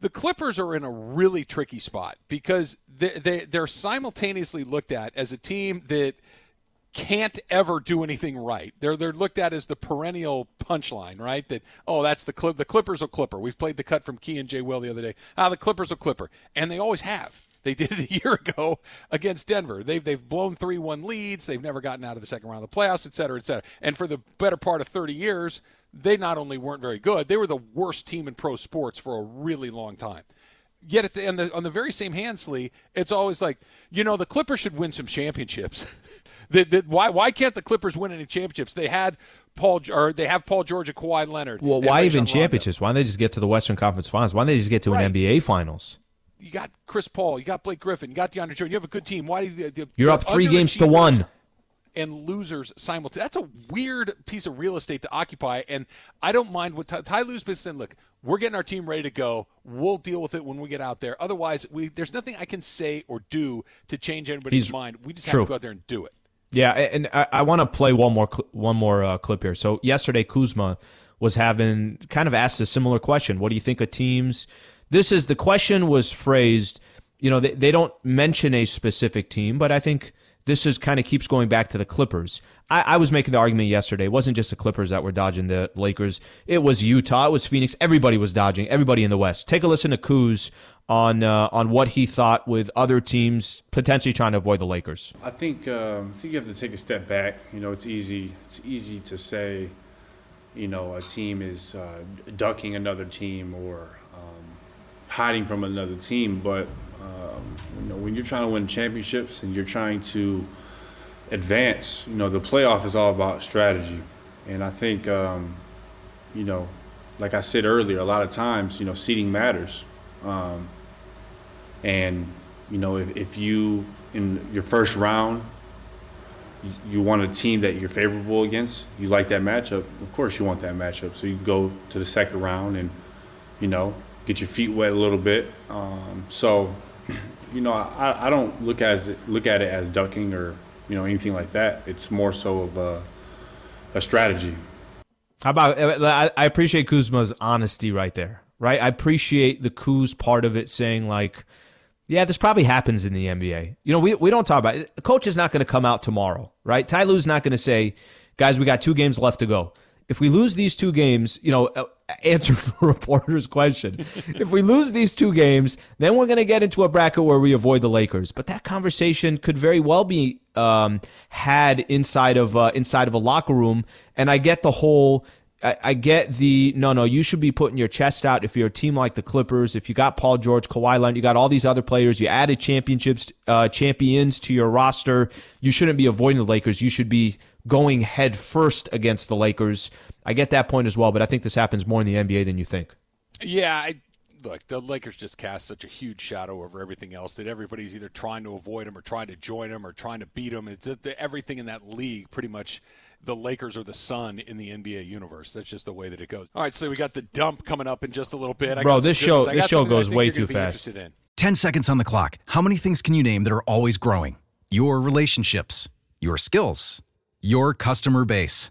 A: The Clippers are in a really tricky spot because they, they, they're simultaneously looked at as a team that can't ever do anything right. They're they're looked at as the perennial punchline, right? That oh, that's the clip. The Clippers will Clipper. We've played the cut from Key and Jay Will the other day. Ah, the Clippers will Clipper, and they always have. They did it a year ago against Denver. They've they've blown three one leads. They've never gotten out of the second round of the playoffs, et cetera, et cetera. And for the better part of 30 years, they not only weren't very good, they were the worst team in pro sports for a really long time. Yet at the, on the on the very same hand, Slee, it's always like you know the Clippers should win some championships. the, the, why why can't the Clippers win any championships? They had Paul or they have Paul George and Kawhi Leonard.
B: Well, why even championships? Why don't they just get to the Western Conference Finals? Why don't they just get to right. an NBA Finals?
A: you got Chris Paul, you got Blake Griffin, you got DeAndre Jordan. You have a good team. Why do you? you
B: You're up three games to one.
A: And losers simultaneously. That's a weird piece of real estate to occupy. And I don't mind what Ty, Ty Lue's been saying. Look, we're getting our team ready to go. We'll deal with it when we get out there. Otherwise, we there's nothing I can say or do to change anybody's He's, mind. We just true. have to go out there and do it.
B: Yeah, and I, I want to play one more cl- one more uh, clip here. So yesterday, Kuzma was having kind of asked a similar question. What do you think of teams? This is the question was phrased. You know, they, they don't mention a specific team, but I think this is kind of keeps going back to the Clippers. I, I, was making the argument yesterday. It wasn't just the Clippers that were dodging the Lakers. It was Utah. It was Phoenix. Everybody was dodging. Everybody in the West. Take a listen to Kuz on uh, on what he thought with other teams potentially trying to avoid the Lakers.
H: I think um, I think you have to take a step back. You know, it's easy. It's easy to say, you know, a team is uh, ducking another team or hiding from another team. But you know, when you're trying to win championships and you're trying to advance, you know, the playoff is all about strategy. And I think, um, you know, like I said earlier, a lot of times, you know, seeding matters. Um, and you know, if, if you in your first round you want a team that you're favorable against, you like that matchup, of course you want that matchup. So you go to the second round and, you know, get your feet wet a little bit. Um, so, you know, I, I don't look it, look at it as ducking or you know anything like that. It's more so of a, a strategy.
B: How about uh, I appreciate Kuzma's honesty right there. Right, I appreciate the Kuz part of it, saying like, yeah, this probably happens in the NBA. You know, we we don't talk about it. The coach is not going to come out tomorrow, right? Ty Lue's not going to say, guys, we got two games left to go if we lose these two games, you know, uh, uh, answer the reporter's question. if we lose these two games, then we're going to get into a bracket where we avoid the Lakers. But that conversation could very well be um, had inside of uh, inside of a locker room. And I get the whole. I, I get the no, no. You should be putting your chest out if you're a team like the Clippers. If you got Paul George, Kawhi Leonard, you got all these other players. You added championships, uh, champions to your roster. You shouldn't be avoiding the Lakers. You should be going head first against the Lakers. I get that point as well, but I think this happens more in the NBA than you think.
A: Yeah, I, look, the Lakers just cast such a huge shadow over everything else that everybody's either trying to avoid them or trying to join them or trying to beat them. It's everything in that league pretty much the Lakers are the sun in the NBA universe. That's just the way that it goes. All right, so we got the dump coming up in just a little bit.
B: Bro, this show this show goes way too fast.
D: 10 seconds on the clock. How many things can you name that are always growing? Your relationships, your skills, your customer base.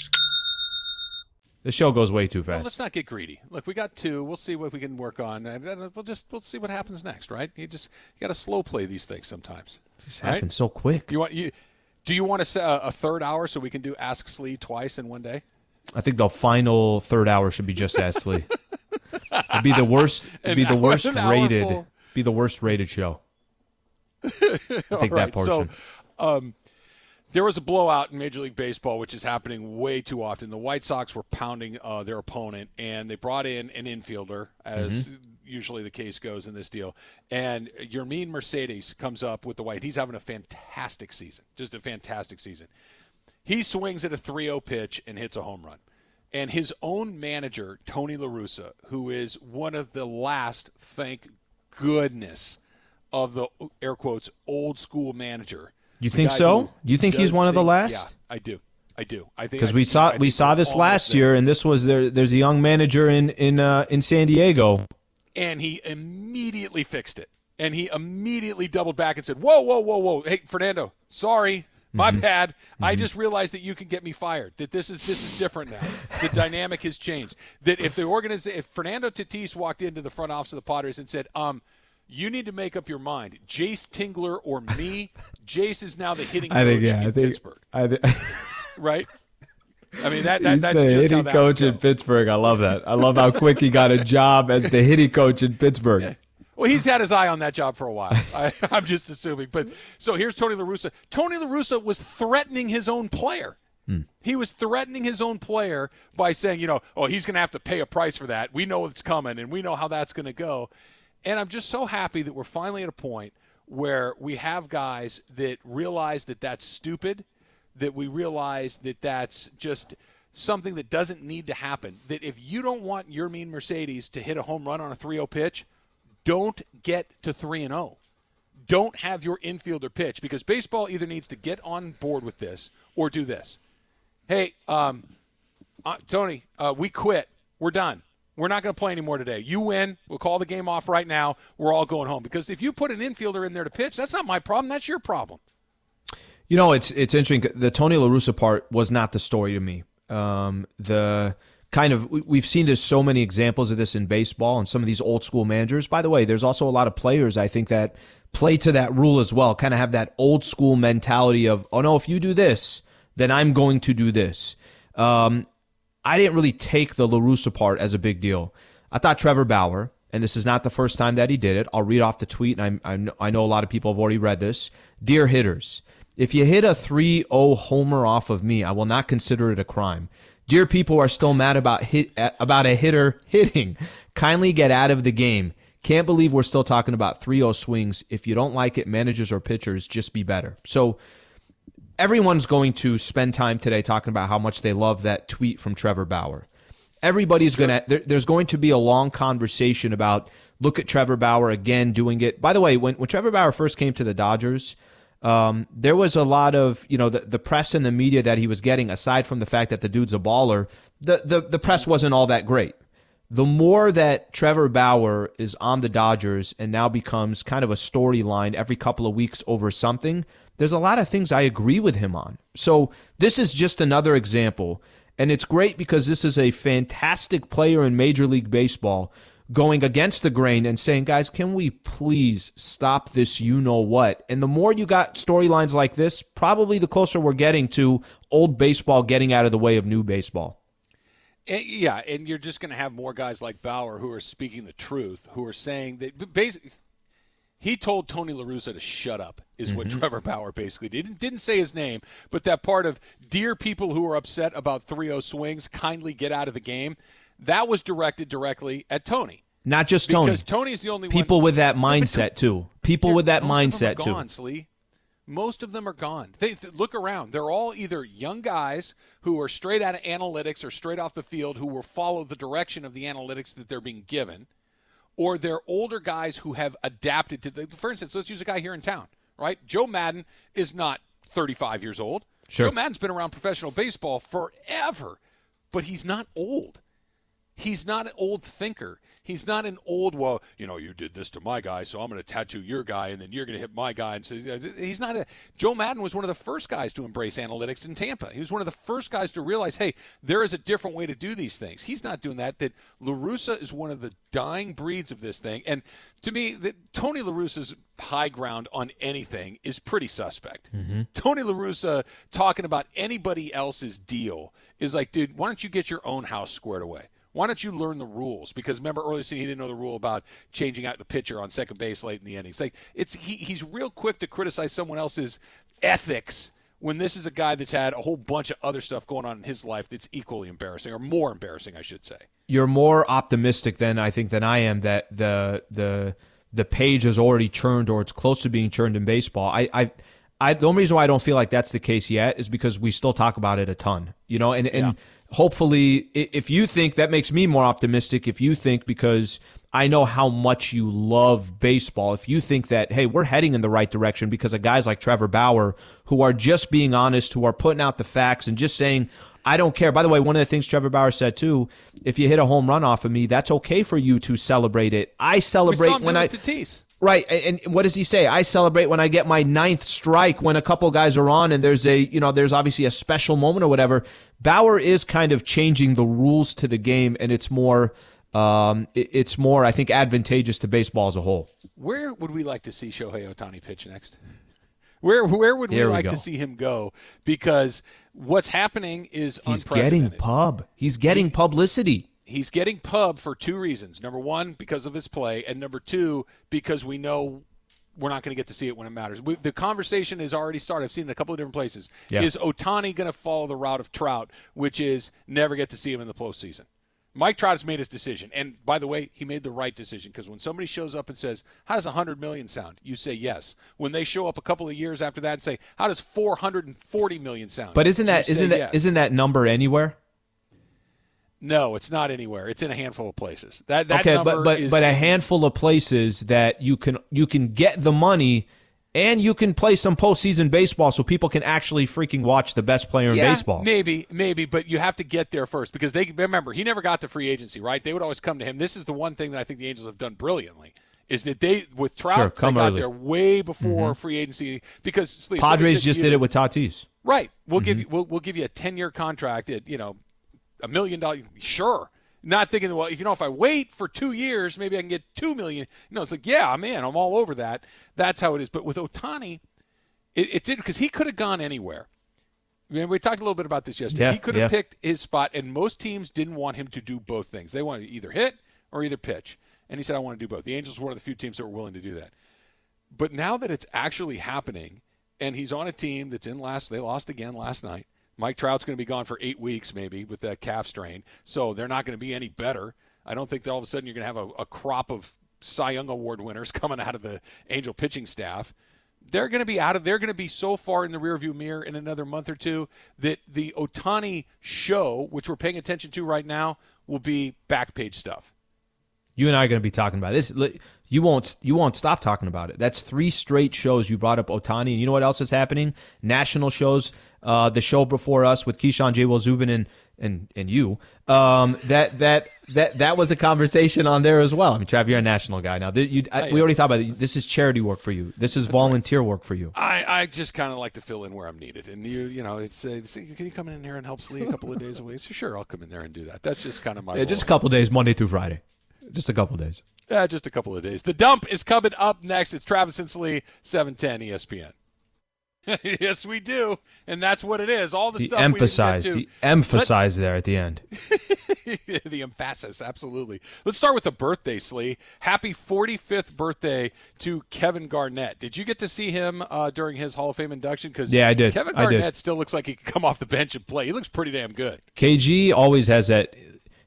B: The show goes way too fast.
A: Well, let's not get greedy. Look, we got two. We'll see what we can work on, and we'll just we'll see what happens next. Right? You just you got to slow play these things sometimes.
B: This right? happens so quick.
A: You want you? Do you want to set a, a third hour so we can do Ask Slee twice in one day?
B: I think the final third hour should be just Ask Slee. It'd be the worst. It'd be the worst rated. Be the worst rated show. I think right, that portion.
A: So, um, there was a blowout in Major League Baseball, which is happening way too often. The White Sox were pounding uh, their opponent, and they brought in an infielder, as mm-hmm. usually the case goes in this deal. And Yermin Mercedes comes up with the White. He's having a fantastic season, just a fantastic season. He swings at a 3 0 pitch and hits a home run. And his own manager, Tony La Russa, who is one of the last, thank goodness, of the air quotes old school manager
B: you think so? You think he's one of the last?
A: Yeah, I do. I do. I think
B: because we saw we saw this last year, and this was there. There's a young manager in in uh, in San Diego,
A: and he immediately fixed it, and he immediately doubled back and said, "Whoa, whoa, whoa, whoa! Hey, Fernando, sorry, my mm-hmm. bad. Mm-hmm. I just realized that you can get me fired. That this is this is different now. the dynamic has changed. That if the organization, if Fernando Tatis walked into the front office of the Padres and said, um." You need to make up your mind. Jayce Tingler or me. Jayce is now the hitting I think, yeah, in I think, Pittsburgh. I think, right? I mean that, that
B: He's
A: that's
B: the hitting coach in Pittsburgh. I love that. I love how quick he got a job as the hitting coach in Pittsburgh. Yeah.
A: Well, he's had his eye on that job for a while. I, am just assuming. But so here's Tony La Russa. Tony La Russa was threatening his own player. Hmm. He was threatening his own player by saying, you know, oh, he's going to have to pay a price for that. We know it's coming, and we know how that's going to go. And I'm just so happy that we're finally at a point where we have guys that realize that that's stupid, that we realize that that's just something that doesn't need to happen. That if you don't want Yermin Mercedes to hit a home run on a 3 0 pitch, don't get to 3 and 0. Don't have your infielder pitch because baseball either needs to get on board with this or do this. Hey, um, uh, Tony, uh, we quit. We're done. We're not going to play anymore today. You win. We'll call the game off right now. We're all going home. Because if you put an infielder in there to pitch, that's not my problem. That's your problem.
B: You know, it's it's interesting. The Tony La Russa part was not the story to me. Um, the kind of we've seen there's so many examples of this in baseball and some of these old school managers. By the way, there's also a lot of players I think that play to that rule as well. Kind of have that old school mentality of, oh no, if you do this, then I'm going to do this. Um, I didn't really take the La Russa part as a big deal. I thought Trevor Bauer, and this is not the first time that he did it. I'll read off the tweet, and I, I know a lot of people have already read this. Dear hitters, if you hit a 3 0 homer off of me, I will not consider it a crime. Dear people are still mad about hit about a hitter hitting, kindly get out of the game. Can't believe we're still talking about 3 0 swings. If you don't like it, managers or pitchers, just be better. So everyone's going to spend time today talking about how much they love that tweet from Trevor Bauer. Everybody's sure. going to, there, there's going to be a long conversation about look at Trevor Bauer again doing it. By the way, when, when Trevor Bauer first came to the Dodgers, um, there was a lot of, you know, the, the press and the media that he was getting, aside from the fact that the dude's a baller, the, the, the press wasn't all that great. The more that Trevor Bauer is on the Dodgers and now becomes kind of a storyline every couple of weeks over something, there's a lot of things I agree with him on. So this is just another example. And it's great because this is a fantastic player in Major League Baseball going against the grain and saying, guys, can we please stop this you know what? And the more you got storylines like this, probably the closer we're getting to old baseball getting out of the way of new baseball.
A: And, yeah, and you're just going to have more guys like Bauer who are speaking the truth, who are saying that basically he told Tony La Russa to shut up, is mm-hmm. what Trevor Bauer basically did. Didn't, didn't say his name, but that part of dear people who are upset about 3 0 swings, kindly get out of the game, that was directed directly at Tony.
B: Not just Tony.
A: Because Tony's the only
B: people
A: one.
B: with that mindset, too. People with that mindset,
A: too. Gone, Slee. Most of them are gone. They, look around. They're all either young guys who are straight out of analytics or straight off the field who will follow the direction of the analytics that they're being given, or they're older guys who have adapted to the. For instance, let's use a guy here in town, right? Joe Maddon is not 35 years old.
B: Sure.
A: Joe Maddon's been around professional baseball forever, but he's not old. He's not an old thinker. He's not an old, well, you know, you did this to my guy, so I'm going to tattoo your guy, and then you're going to hit my guy. And so he's not a. Joe Maddon was one of the first guys to embrace analytics in Tampa. He was one of the first guys to realize, hey, there is a different way to do these things. He's not doing that. That La Russa is one of the dying breeds of this thing, and to me, that Tony La Russa's high ground on anything is pretty suspect. Mm-hmm. Tony La Russa talking about anybody else's deal is like, dude, why don't you get your own house squared away? Why don't you learn the rules? Because remember earlier he didn't know the rule about changing out the pitcher on second base late in the innings. Like it's he, he's real quick to criticize someone else's ethics when this is a guy that's had a whole bunch of other stuff going on in his life that's equally embarrassing or more embarrassing, I should say.
B: You're more optimistic than I think than I am that the the the page is already churned or it's close to being churned in baseball. I I I, the only reason why I don't feel like that's the case yet is because we still talk about it a ton, you know, and, and yeah hopefully, if you think that makes me more optimistic, if you think because I know how much you love baseball, if you think that, hey, we're heading in the right direction because of guys like Trevor Bauer who are just being honest, who are putting out the facts and just saying, I don't care. By the way, one of the things Trevor Bauer said too, if you hit a home run off of me, that's okay for you to celebrate it. I celebrate when I.
A: Tatis.
B: Right, and what does he say? I celebrate when I get my ninth strike when a couple guys are on, and there's a you know there's obviously a special moment or whatever. Bauer is kind of changing the rules to the game, and it's more um, it's more I think advantageous to baseball as a whole.
A: Where would we like to see Shohei Ohtani pitch next? Where where would we, we like to see him go? Because what's happening is
B: he's getting pub. He's getting publicity
A: he's getting pub for two reasons. Number one, because of his play, and number two, because we know we're not going to get to see it when it matters. We, the conversation has already started. I've seen it in a couple of different places. Yeah. Is Ohtani going to follow the route of Trout, which is never get to see him in the postseason? Mike Trout has made his decision, and by the way, he made the right decision because when somebody shows up and says, "How does 100 million sound?" you say yes. When they show up a couple of years after that and say, "How does 440 million sound?"
B: But isn't that isn't that
A: yes.
B: not that number anywhere?
A: No, it's not anywhere. It's in a handful of places. That, that
B: okay, but but but a handful of places that you can you can get the money and you can play some postseason baseball so people can actually freaking watch the best player
A: yeah,
B: in baseball.
A: Maybe, maybe, but you have to get there first because they remember he never got to free agency, right? They would always come to him. This is the one thing that I think the Angels have done brilliantly is that they with Trout
B: sure,
A: they got
B: early.
A: there way before mm-hmm. free agency because Slee,
B: Padres just did it with Tatis.
A: Right. We'll mm-hmm. give you we'll, we'll give you a ten year contract at you know a million dollars. Sure not thinking, well, you know, if I wait for two years, maybe I can get two million. Know, it's like, yeah, I'm in. I'm all over that. That's how it is. But with Ohtani, it, it's it because he could have gone anywhere. I mean, we talked a little bit about this yesterday.
B: Yeah,
A: he could have
B: yeah.
A: picked his spot, and most teams didn't want him to do both things. They wanted to either hit or either pitch. And he said, I want to do both. The Angels were one of the few teams that were willing to do that. But now that it's actually happening, and he's on a team that's in last, they lost again last night. Mike Trout's going to be gone for eight weeks, maybe, with that calf strain. So they're not going to be any better. I don't think that all of a sudden you're going to have a, a crop of Cy Young Award winners coming out of the Angel pitching staff. They're going to be out of. They're going to be so far in the rearview mirror in another month or two that the Ohtani show, which we're paying attention to right now, will be back page stuff.
B: You and I are going to be talking about this. You won't. You won't stop talking about it. That's three straight shows you brought up Ohtani, and you know what else is happening? National shows uh, the show before us with Keyshawn J. Will Zubin and and and you. Um, that that that that was a conversation on there as well. I mean, Trav, you're a national guy now. You, I, we already talked about it. This is charity work for you. This is That's volunteer right. work for you.
A: I, I just kind of like to fill in where I'm needed, and you you know, it's, it's can you come in here and help Slee a couple of days a week? So sure, I'll come in there and do that. That's just kind of my
B: yeah, just a couple days, Monday through Friday, just a couple days.
A: Yeah, just a couple of days. The dump is coming up next. It's Travis and Slee, 710 ESPN. yes, we do, and that's what it is. All the
B: He
A: stuff we
B: emphasized.
A: to.
B: He emphasized there at the end.
A: the emphasis, absolutely. Let's start with the birthday, Slee. Happy 45th birthday to Kevin Garnett. Did you get to see him uh, during his Hall of Fame induction? Because
B: Yeah, I did.
A: Kevin
B: I did.
A: Garnett still looks like he could come off the bench and play. He looks pretty damn good.
B: KG always has that.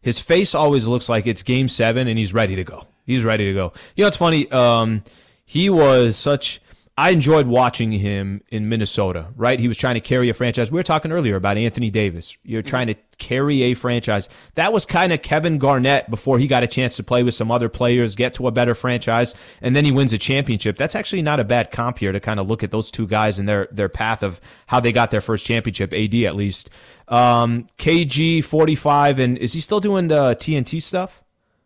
B: His face always looks like it's Game Seven, and he's ready to go. He's ready to go. You know, it's funny. Um, he was such. I enjoyed watching him in Minnesota. Right, he was trying to carry a franchise. We were talking earlier about Anthony Davis. You're trying to carry a franchise. That was kind of Kevin Garnett before he got a chance to play with some other players, get to a better franchise, and then he wins a championship. That's actually not a bad comp here to kind of look at those two guys and their their path of how they got their first championship. AD at least. Um, KG forty five, and is he still doing the TNT stuff?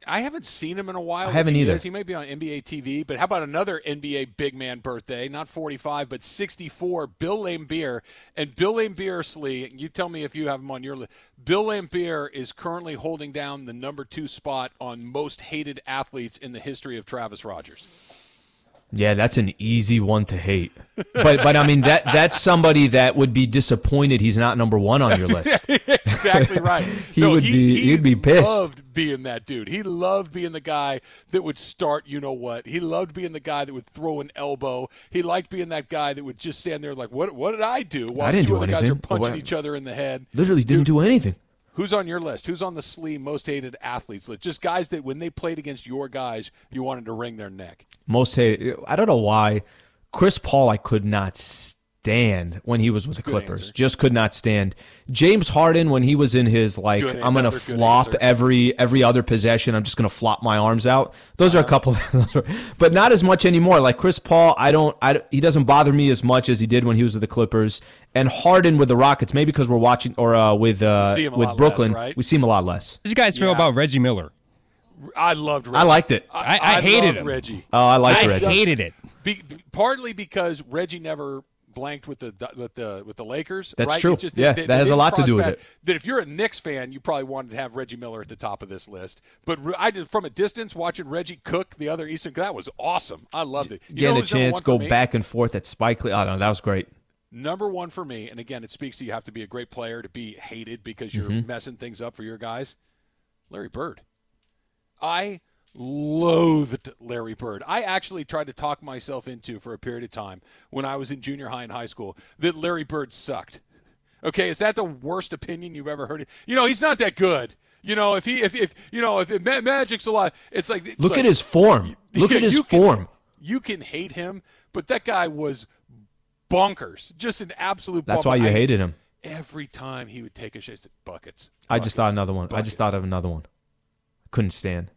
A: I haven't seen him in a while.
B: I haven't
A: he
B: either.
A: is, He may be on NBA TV, but how about another NBA big man birthday? Not 45, but 64. Bill Laimbeer. And Bill Laimbeer, Slee, you tell me if you have him on your list. Bill Laimbeer is currently holding down the number two spot on most hated athletes in the history of Travis Rogers.
B: Yeah, that's an easy one to hate. But but I mean that that's somebody that would be disappointed he's not number one on your list.
A: exactly right.
B: He would be- he'd be pissed.
A: Loved being that dude. He loved being the guy that would start. You know what? He loved being the guy that would throw an elbow. He liked being that guy that would just stand there like, "What? What did I do?" While
B: I didn't
A: two
B: do
A: other guys are
B: anything.
A: punching each other in the head.
B: Literally didn't do anything.
A: Who's on your list? Who's on the Slee most hated athletes list? Just guys that when they played against your guys, you wanted to wring their neck.
B: Most hated. I don't know why. Chris Paul, I could not stand when he was with the
A: Good
B: Clippers.
A: answer.
B: Just could not stand. James Harden when he was in his like,
A: Good-
B: I'm gonna flop
A: answer.
B: every every other possession. I'm just gonna flop my arms out. Those are a couple, are- but not as much anymore. Like Chris Paul, I don't. I he doesn't bother me as much as he did when he was with the Clippers. And Harden with the Rockets, maybe because we're watching or uh, with uh,
A: see him a
B: with Brooklyn,
A: less, right?
B: we see him a lot less.
I: What do you guys feel
A: Yeah.
I: about Reggie Miller?
A: I loved. Reggie.
B: I liked it.
I: I- I hated
A: loved
I: him.
A: Reggie.
B: Oh, I liked
I: I
B: Reggie.
I: hated it.
A: Be, partly because Reggie never blanked with the with the with the Lakers.
B: That's
A: right?
B: true.
A: It just-
B: Yeah,
A: they-
B: that
A: they
B: has a lot to do with it.
A: That if you're a Knicks fan, you probably wanted to have Reggie Miller at the top of this list. But I did from a distance watching Reggie cook the other Eastern. That was awesome. I loved it. You
B: a chance go back and forth at Spike Lee. Oh no, that was great.
A: Number one for me, and again, it speaks to you have to be a great player to be hated because you're
B: Mm-hmm.
A: messing things up for your guys. Larry Bird. I loathed Larry Bird. I actually tried to talk myself into for a period of time when I was in junior high and high school that Larry Bird sucked. Okay, is that the worst opinion you've ever heard? You know, he's not that good. You know, if he, if, if you know, if, if Magic's a lot, it's like it's
B: Look
A: like-
B: at his form. Look at his
A: you can-
B: form.
A: you can hate him, but that guy was bonkers. Just an absolute.
B: That's
A: bummer.
B: why you
A: I-
B: hated him.
A: Every time he would take a shit, buckets.
B: I just thought
A: Buckets.
B: another one. I just thought of another one. Couldn't stand.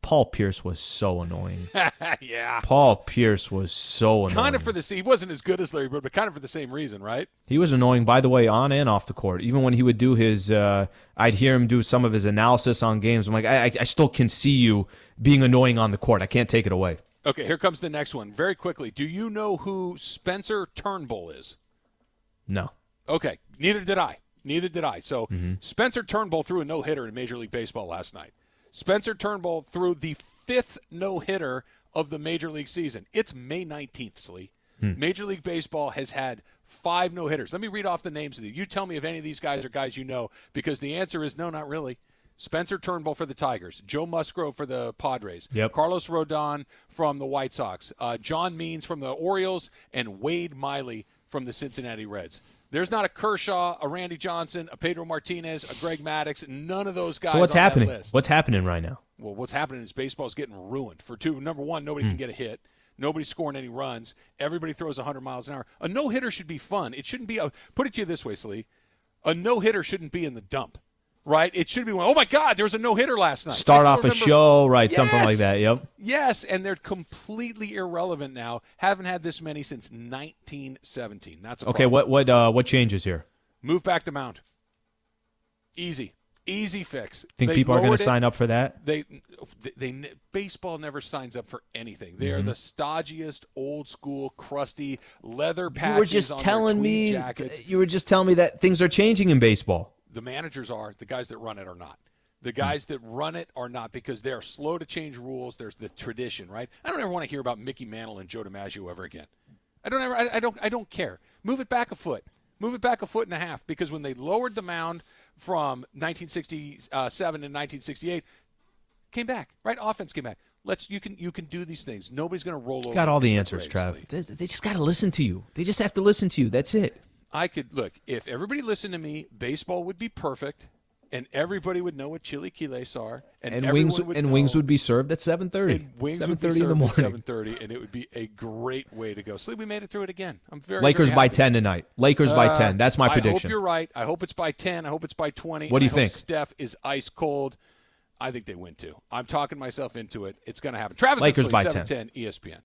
B: Paul Pierce was so annoying.
A: yeah.
B: Paul Pierce was so annoying.
A: Kind of for the he wasn't as good as Larry Bird, but kind of for the same reason, right?
B: he was annoying, by the way, on and off the court. Even when he would do his, uh, I'd hear him do some of his analysis on games. I'm like, I, I, I still can see you being annoying on the court. I can't take it away.
A: Okay, here comes the next one. Very quickly, do you know who Spencer Turnbull is?
B: No.
A: Okay, neither did I. Neither did I. So
B: Mm-hmm.
A: Spencer Turnbull threw a no hitter in Major League Baseball last night. Spencer Turnbull threw the fifth no hitter of the Major League season. It's May 19th, Slee.
B: Hmm.
A: Major League Baseball has had five no hitters. Let me read off the names of you. You tell me if any of these guys are guys you know, because the answer is no, not really. Spencer Turnbull for the Tigers, Joe Musgrove for the Padres,
B: Yep.
A: Carlos Rodon from the White Sox, uh, John Means from the Orioles, and Wade Miley from the Cincinnati Reds. There's not a Kershaw, a Randy Johnson, a Pedro Martinez, a Greg Maddux. None of those guys.
B: So what's happening? What's happening right now?
A: Well, what's happening is baseball's getting ruined. For two, number one, nobody
B: Hmm.
A: can get a hit. Nobody's scoring any runs. Everybody throws 100 miles an hour. A no hitter should be fun. It shouldn't be a. Put it to you this way, Slee. A no hitter shouldn't be in the dump, right? It should be. One. Oh my God, there was a no hitter last night.
B: Start
A: I
B: off a show, right? Something like that. Yep.
A: Yes, and they're completely irrelevant now. Haven't had this many since 1917. That's a
B: Okay.
A: problem.
B: What what uh, what changes here?
A: Move back to mound. Easy, easy fix.
B: Think
A: They
B: people are going to sign up for that?
A: They, they, they, baseball never signs up for anything. They
B: Mm-hmm.
A: are the stodgiest, old school, crusty leather patches.
B: You were just
A: on
B: telling me.
A: Jackets.
B: You were just telling me that things are changing in baseball.
A: The managers are the guys that run it are not. The
B: Hmm.
A: guys that run it are not because they are slow to change rules. There's the tradition, right? I don't ever want to hear about Mickey Mantle and Joe DiMaggio ever again. I don't ever. I, I don't. I don't care. Move it back a foot. Move it back a foot and a half because when they lowered the mound from 1967 to 1968, came back. Right, offense came back. Let's you can you can do these things. Nobody's going to roll over.
B: Got all the answers, Trav. They just got to listen to you. They just have to listen to you. That's it.
A: I could look if everybody listened to me, baseball would be perfect, and everybody would know what chilaquiles are, and,
B: And wings
A: would
B: and
A: know,
B: wings would be served at 7:30.
A: and wings
B: 7:30
A: would be
B: in the morning.
A: seven thirty, and it would be a great way to go. So we made it through it again. I'm very
B: Lakers
A: very
B: by 10 tonight. Lakers by
A: Uh,
B: 10. That's my prediction.
A: I hope you're right. I hope it's by ten. I hope it's by twenty.
B: What do you
A: I
B: think?
A: Steph is ice cold. I think they win too. I'm talking myself into it. It's going to happen. Travis Lakers
B: by
A: by
B: 10.
A: 10. ESPN.